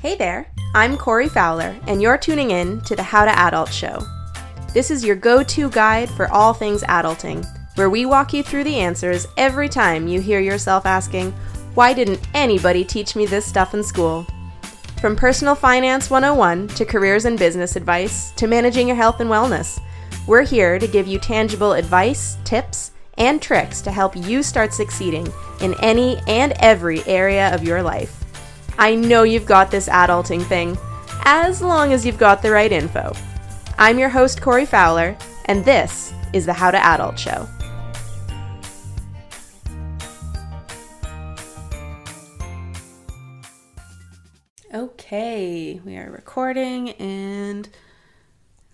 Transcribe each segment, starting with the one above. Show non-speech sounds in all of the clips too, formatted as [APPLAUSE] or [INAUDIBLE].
Hey there, I'm Corey Fowler, and you're tuning in to the How to Adult Show. This is your go to guide for all things adulting, where we walk you through the answers every time you hear yourself asking, Why didn't anybody teach me this stuff in school? From personal finance 101 to careers and business advice to managing your health and wellness, we're here to give you tangible advice, tips, and tricks to help you start succeeding in any and every area of your life. I know you've got this adulting thing, as long as you've got the right info. I'm your host, Corey Fowler, and this is the How to Adult Show. Okay, we are recording, and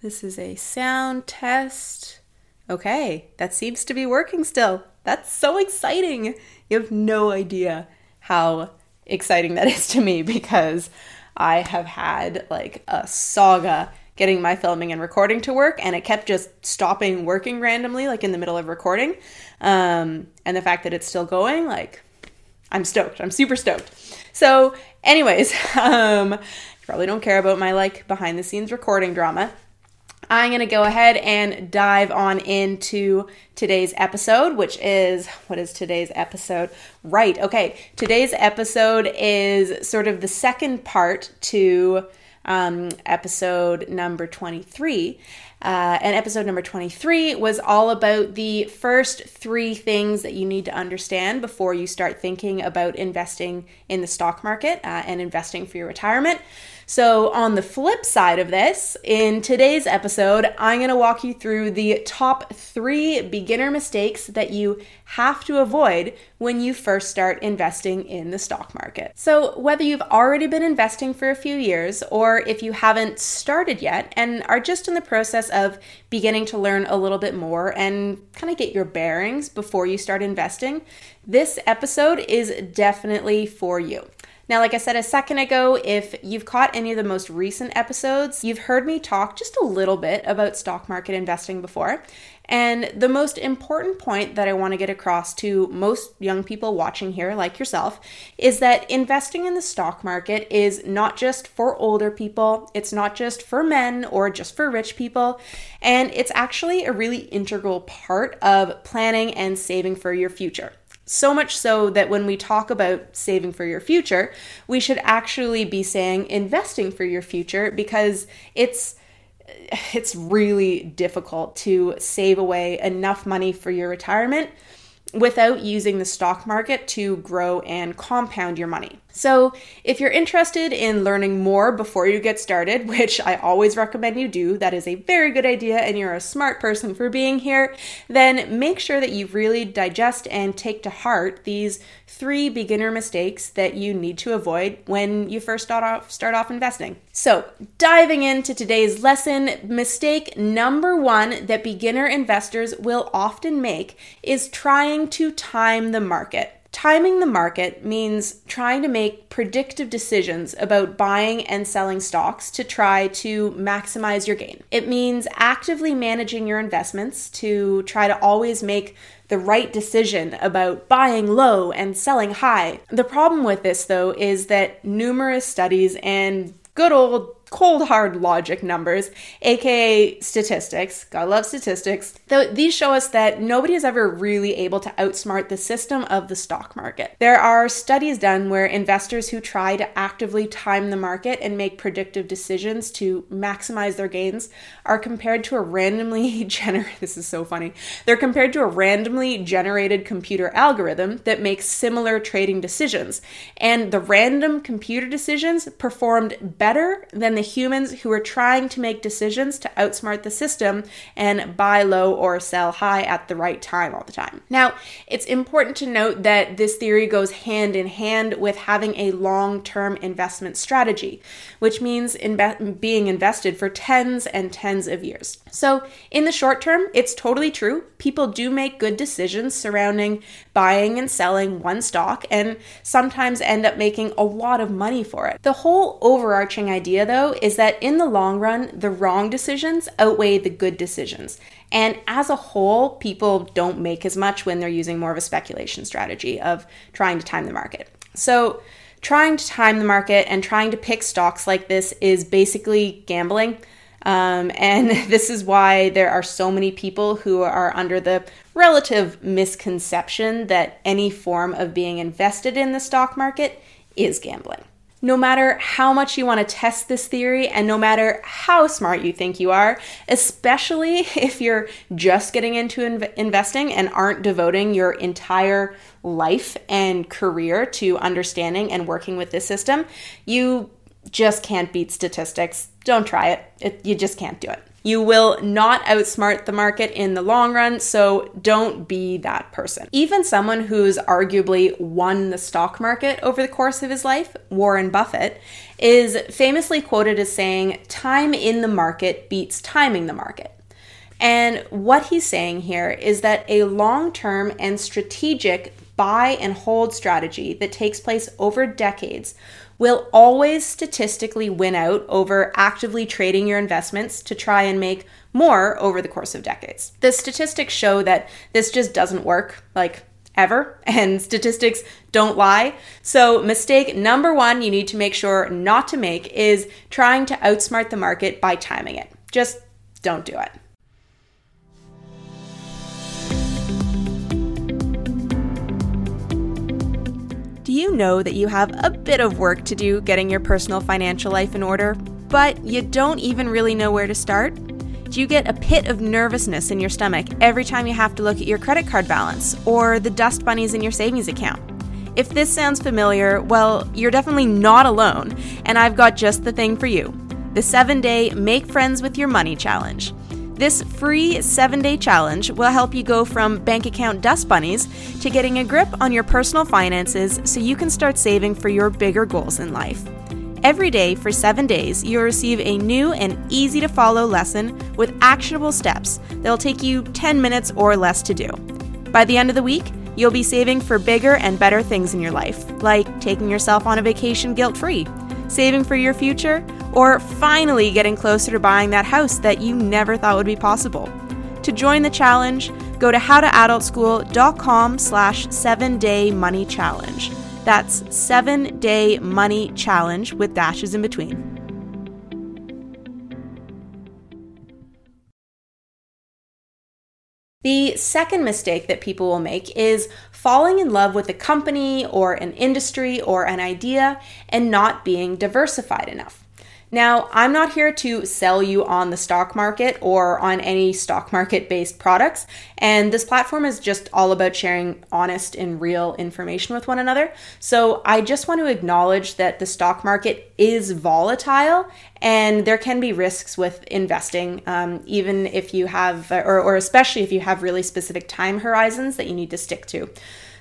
this is a sound test. Okay, that seems to be working still. That's so exciting. You have no idea how exciting that is to me because I have had like a saga getting my filming and recording to work and it kept just stopping working randomly like in the middle of recording. Um, and the fact that it's still going like i'm stoked. I'm super stoked. So anyways [LAUGHS] um, you probably don't care about my like behind the scenes recording drama I'm going to go ahead and dive on into today's episode, which is what is today's episode? Right. Okay. Today's episode is sort of the second part to um, episode number 23. Uh, and episode number 23 was all about the first three things that you need to understand before you start thinking about investing in the stock market uh, and investing for your retirement. So, on the flip side of this, in today's episode, I'm going to walk you through the top three beginner mistakes that you have to avoid when you first start investing in the stock market. So, whether you've already been investing for a few years or if you haven't started yet and are just in the process of beginning to learn a little bit more and kind of get your bearings before you start investing, this episode is definitely for you. Now, like I said a second ago, if you've caught any of the most recent episodes, you've heard me talk just a little bit about stock market investing before. And the most important point that I want to get across to most young people watching here, like yourself, is that investing in the stock market is not just for older people, it's not just for men or just for rich people, and it's actually a really integral part of planning and saving for your future. So much so that when we talk about saving for your future, we should actually be saying investing for your future because it's it's really difficult to save away enough money for your retirement without using the stock market to grow and compound your money. So, if you're interested in learning more before you get started, [LAUGHS] which I always recommend you do, that is a very good idea and you're a smart person for being here, then make sure that you really digest and take to heart these three beginner mistakes that you need to avoid when you first start off start off investing. So, diving into today's lesson, mistake number 1 that beginner investors will often make is trying to time the market. Timing the market means trying to make predictive decisions about buying and selling stocks to try to maximize your gain. It means actively managing your investments to try to always make the right decision about buying low and selling high. The problem with this, though, is that numerous studies and good old cold hard logic numbers, aka statistics. God love statistics. Though these show us that nobody is ever really able to outsmart the system of the stock market. There are studies done where investors who try to actively time the market and make predictive decisions to maximize their gains are compared to a randomly [LAUGHS] generated this is so funny. They're compared to a randomly generated computer algorithm that makes similar trading decisions. And the random computer decisions performed better than the humans who are trying to make decisions to outsmart the system and buy low or sell high at the right time all the time. Now, it's important to note that this theory goes hand in hand with having a long term investment strategy, which means being invested for tens and tens of years. So, in the short term, it's totally true. People do make good decisions surrounding buying and selling one stock and sometimes end up making a lot of money for it. The whole overarching idea, though, though, is that in the long run, the wrong decisions outweigh the good decisions. And as a whole, people don't make as much when they're using more of a speculation strategy of trying to time the market. So, trying to time the market and trying to pick stocks like this is basically gambling. Um, and [LAUGHS] this is why there are so many people who are under the relative misconception that any form of being invested in the stock market is gambling. No matter how much you want to test this theory, and no matter how smart you think you are, especially [LAUGHS] if you're just getting into inv- investing and aren't devoting your entire life and career to understanding and working with this system, you just can't beat statistics. Don't try it. it you just can't do it. You will not outsmart the market in the long run, so don't be that person. Even someone who's arguably won the stock market over the course of his life, Warren Buffett, is famously quoted as saying, Time in the market beats timing the market. And what he's saying here is that a long term and strategic buy and hold strategy that takes place over decades will always statistically win out over actively trading your investments to try and make more over the course of decades. The statistics show that this just doesn't work, like ever, [LAUGHS] and statistics don't lie. So, mistake number one you need to make sure not to make is trying to outsmart the market by timing it. Just don't do it. You know that you have a bit of work to do getting your personal financial life in order, but you don't even really know where to start? Do you get a pit of nervousness in your stomach every time you have to look at your credit card balance or the dust bunnies in your savings account? If this sounds familiar, well, you're definitely not alone, and I've got just the thing for you the seven day Make Friends with Your Money Challenge. This free seven day challenge will help you go from bank account dust bunnies to getting a grip on your personal finances so you can start saving for your bigger goals in life. Every day for seven days, you'll receive a new and easy to follow lesson with actionable steps that'll take you 10 minutes or less to do. By the end of the week, you'll be saving for bigger and better things in your life, like taking yourself on a vacation guilt free, saving for your future, or finally getting closer to buying that house that you never thought would be possible. To join the challenge, go to howtoadultschool.com slash 7-day money challenge. That's 7-day money challenge with dashes in between. The second mistake that people will make is falling in love with a company or an industry or an idea and not being diversified enough. Now, I'm not here to sell you on the stock market or on any stock market based products, and this platform is just all about sharing honest and real information with one another. So, I just want to acknowledge that the stock market is volatile and there can be risks with investing, um, even if you have, or, or especially if you have really specific time horizons that you need to stick to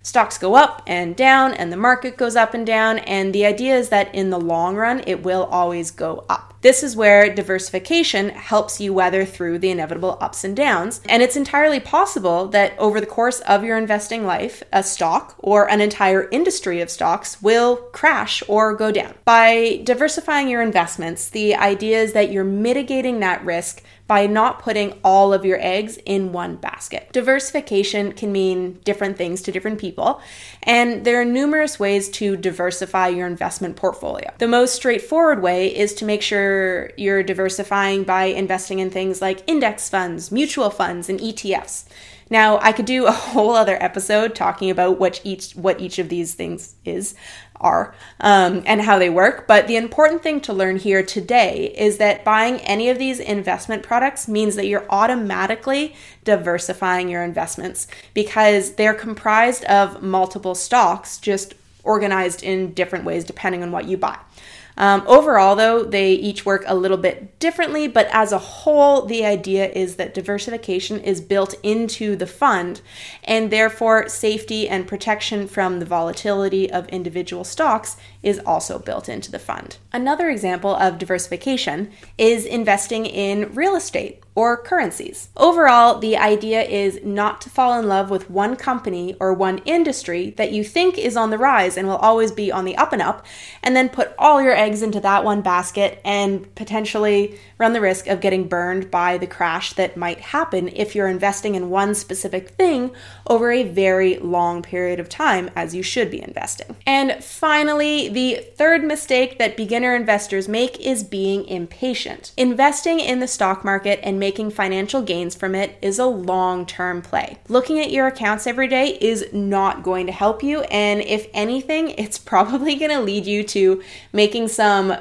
stocks go up and down and the market goes up and down. And the idea is that in the long run, it will always go up. This is where diversification helps you weather through the inevitable ups and downs. And it's entirely possible that over the course of your investing life, a stock or an entire industry of stocks will crash or go down. By diversifying your investments, the idea is that you're mitigating that risk by not putting all of your eggs in one basket. Diversification can mean different things to different people, and there are numerous ways to diversify your investment portfolio. The most straightforward way is to make sure you're diversifying by investing in things like index funds, mutual funds, and ETFs. Now, I could do a [LAUGHS] whole other episode talking about what each what each of these things is are um, and how they work. But the important thing to learn here today is that buying any of these investment products means that you're automatically diversifying your investments because they're comprised of multiple stocks, just organized in different ways depending on what you buy. Um, overall, though, they each work a little bit differently, but as a whole, the idea is that diversification is built into the fund, and therefore, safety and protection from the volatility of individual stocks is also built into the fund. Another example of diversification is investing in real estate or currencies. Overall, the idea is not to fall in love with one company or one industry that you think is on the rise and will always be on the up and up, and then put all your eggs into that one basket and potentially run the risk of getting burned by the crash that might happen if you're investing in one specific thing over a very long period of time, as you should be investing. And finally, the third mistake that beginner investors make is being impatient. Investing in the stock market and making financial gains from it is a long term play. Looking at your accounts every day is not going to help you, and if anything, [LAUGHS] it's probably going to lead you to making some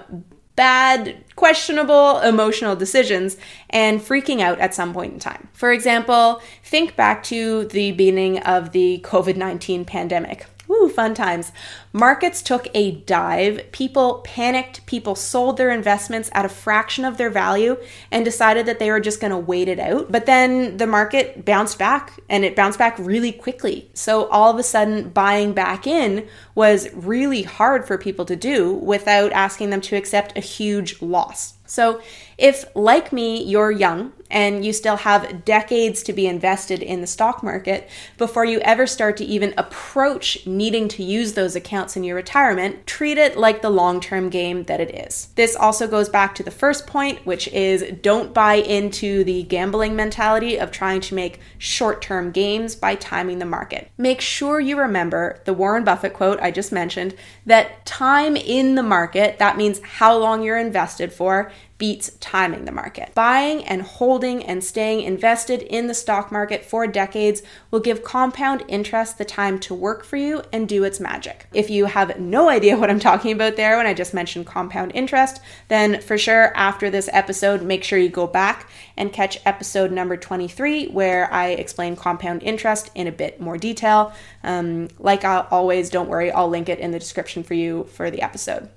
bad, questionable emotional decisions and freaking out at some point in time. For example, think back to the beginning of the COVID 19 pandemic. Woo, fun times. Markets took a dive. People panicked. People sold their investments at a fraction of their value and decided that they were just going to wait it out. But then the market bounced back and it bounced back really quickly. So all of a sudden, buying back in was really hard for people to do without asking them to accept a huge loss. So, if, like me, you're young and you still have decades to be invested in the stock market before you ever start to even approach needing to use those accounts in your retirement, treat it like the long term game that it is. This also goes back to the first point, which is don't buy into the gambling mentality of trying to make short term gains by timing the market. Make sure you remember the Warren Buffett quote I just mentioned that time in the market, that means how long you're invested for, beats timing the market. Buying and holding and staying invested in the stock market for decades will give compound interest the time to work for you and do its magic. If you have no idea what I'm talking about there when I just mentioned compound interest, then for sure after this episode, make sure you go back and catch episode number 23 where I explain compound interest in a bit more detail. Um, like I always, don't worry, I'll link it in the description for you for the episode.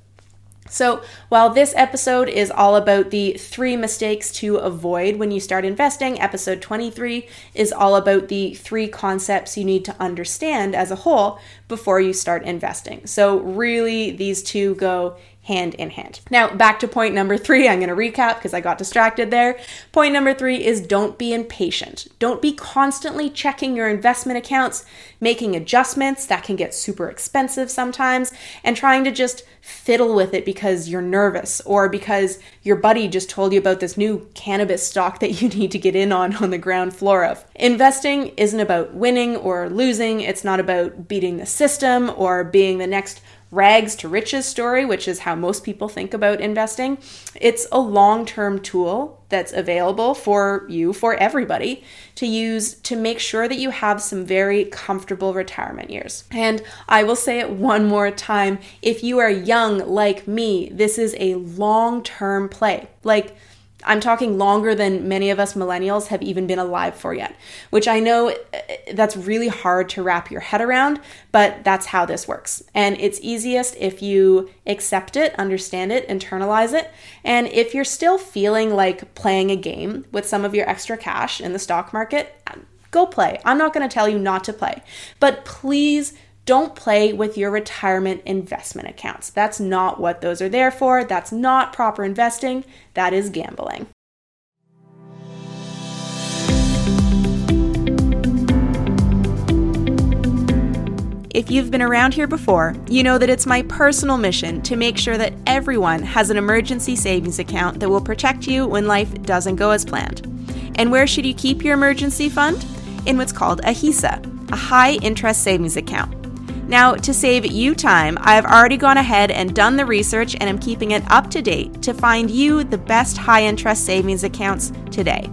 So, while this episode is all about the three mistakes to avoid when you start investing, episode 23 is all about the three concepts you need to understand as a whole before you start investing. So, really, these two go hand in hand. Now, back to point number three. I'm going to recap because I got distracted there. Point number three is don't be impatient. Don't be constantly checking your investment accounts, making adjustments that can get super expensive sometimes, and trying to just fiddle with it because you're nervous or because your buddy just told you about this new cannabis stock that you [LAUGHS] need to get in on on the ground floor of. Investing isn't about winning or losing, it's not about beating the system or being the next rags to riches story, which is how most people think about investing. It's a long term tool that's available for you, for everybody, to use to make sure that you have some very comfortable retirement years. And I will say it one more time if you are young like me, this is a long term play. Like, I'm talking longer than many of us millennials have even been alive for yet, which I know uh, that's really hard to wrap your head around, but that's how this works. And it's easiest if you accept it, understand it, internalize it. And if you're still feeling like playing a game with some of your extra cash in the stock market, go play. I'm not going to tell you not to play, but please don't play with your retirement investment accounts. That's not what those are there for. That's not proper investing. That is gambling. If you've been around here before, you know that it's my personal mission to make sure that everyone has an emergency savings account that will protect you when life doesn't go as planned. And where should you keep your emergency fund? In what's called a HISA, a high interest savings account. Now, to save you time, I've already gone ahead and done the research and am keeping it up to date to find you the best high interest savings accounts today.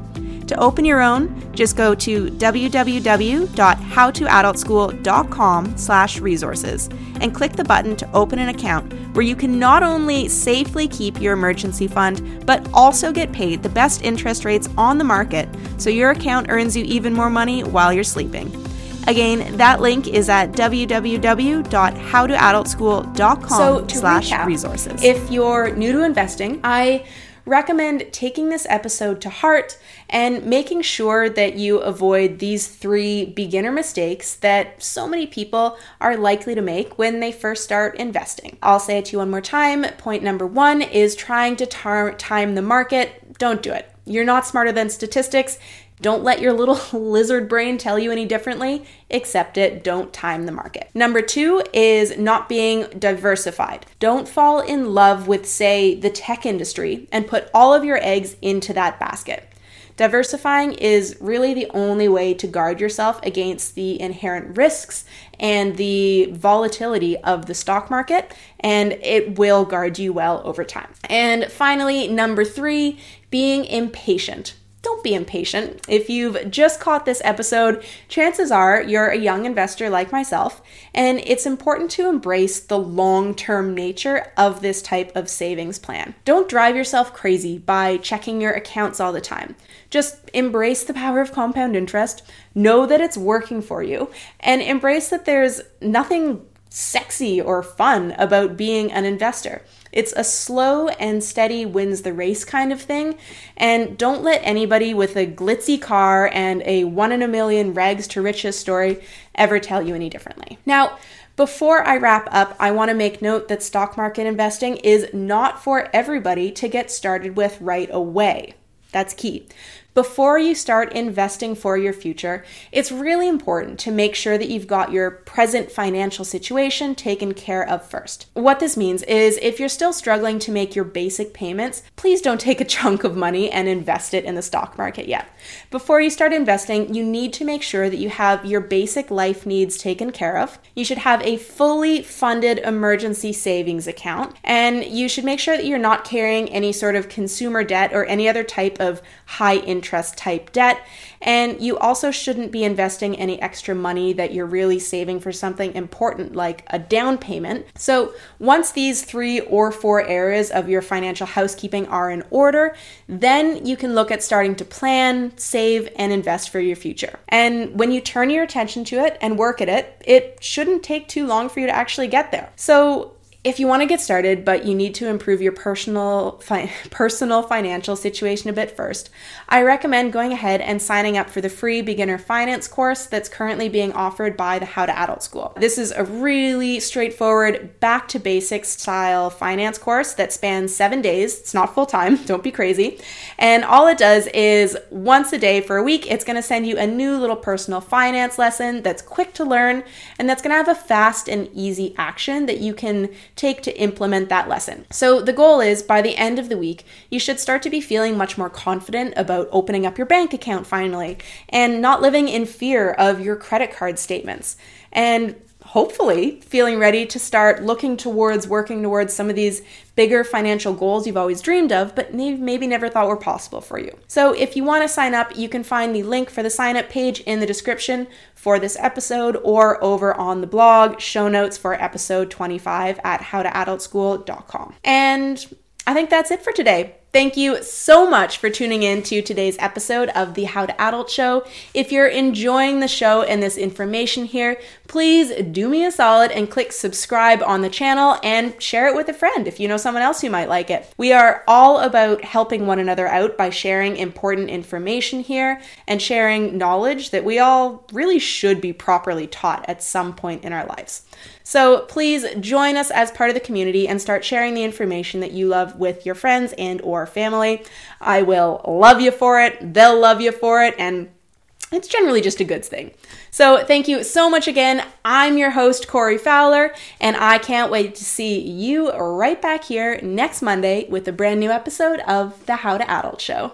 To open your own, just go to www.howtoadultschool.com/resources and click the button to open an account where you can not only safely keep your emergency fund but also get paid the best interest rates on the market so your account earns you even more money while you're sleeping. Again, that link is at www.howtoadultschool.com so slash resources. If you're new to investing, I recommend taking this episode to heart and making sure that you avoid these three beginner mistakes that so many people are likely to make when they first start investing. I'll say it to you one more time. Point number one is trying to tar- time the market. Don't do it You're not smarter than statistics. Don't let your little [LAUGHS] lizard brain tell you any differently. Accept it. Don't time the market. Number two is not being diversified. Don't fall in love with, say, the tech industry and put all of your eggs into that basket. Diversifying is really the only way to guard yourself against the inherent risks and the volatility of the stock market, and it will guard you well over time. And finally, number three, being impatient don't be impatient. If you've just caught this episode, chances are you're a young investor like myself, and it's important to embrace the long term nature of this type of savings plan. Don't drive yourself crazy by checking your accounts all the time. Just embrace the power of compound interest, know that it's working for you, and embrace that there's nothing sexy or fun about being an investor. It's a slow and steady wins the race kind of thing. And don't let anybody with a glitzy car and a one in a million rags to riches story ever tell you any differently. Now, before I wrap up, I want to make note that stock market investing is not for everybody to get started with right away. That's key. Before you start investing for your future, it's really important to make sure that you've got your present financial situation taken care of first. What this means is if you're still struggling to make your basic payments, please don't take a [LAUGHS] chunk of money and invest it in the stock market yet. Before you start investing, you need to make sure that you have your basic life needs taken care of. You should have a fully funded emergency savings account, and you should make sure that you're not carrying any sort of consumer debt or any other type of high interest interest type debt. And you also shouldn't be investing any extra money that you're really saving for something important like a down payment. So, once these three or four areas of your financial housekeeping are in order, then you can look at starting to plan, save, and invest for your future. And when you turn your attention to it and work at it, it shouldn't take too long for you to actually get there. So, if you want to get started, but you need to improve your personal fi- [LAUGHS] personal financial situation a bit first, I recommend going ahead and signing up for the free beginner finance course that's currently being offered by the How to Adult School. This is a really straightforward, back to basics style finance course that spans seven days. It's not full time, [LAUGHS] don't be crazy. And all it does is once a day for a week, it's going to send you a new little personal finance lesson that's quick to learn and that's going to have a fast and easy action that you can take to implement that lesson. So, the goal is by the end of the week, you should start to be feeling much more confident about opening up your bank account finally and not living in fear of your credit card statements. And hopefully feeling ready to start looking towards working towards some of these bigger financial goals you've always dreamed of, but maybe never thought were possible for you. So, if you want to sign up, you can find the link for the sign up page in the description for this episode or over on the blog, show notes for episode 25 at howtoadultschool.com. And I think that's it for today. Thank you so much for tuning in to today's episode of the How to Adult Show. If you're enjoying the show and this information here, please do me a solid and click subscribe on the channel and share it with a friend if you know someone else who might like it. We are all about helping one another out by sharing important information here and sharing knowledge that we all really should be properly taught at some point in our lives. So please join us as part of the community and start sharing the information that you love with your friends and or family. I will love you for it. They'll love you for it and it's generally just a good thing. So, thank you so much again. I'm your host, Corey Fowler, and I can't wait to see you right back here next Monday with a brand new episode of the How to Adult Show.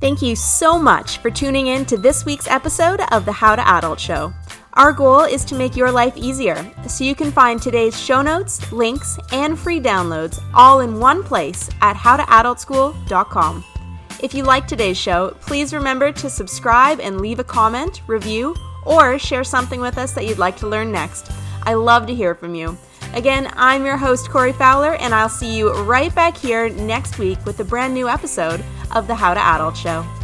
Thank you so much for tuning in to this week's episode of the How to Adult Show. Our goal is to make your life easier, so you can find today's show notes, links, and free downloads all in one place at howtoadultschool.com. If you like today's show, please remember to subscribe and leave a comment, review, or share something with us that you'd like to learn next. I love to hear from you. Again, I'm your host, Corey Fowler, and I'll see you right back here next week with a brand new episode of the How to Adult Show.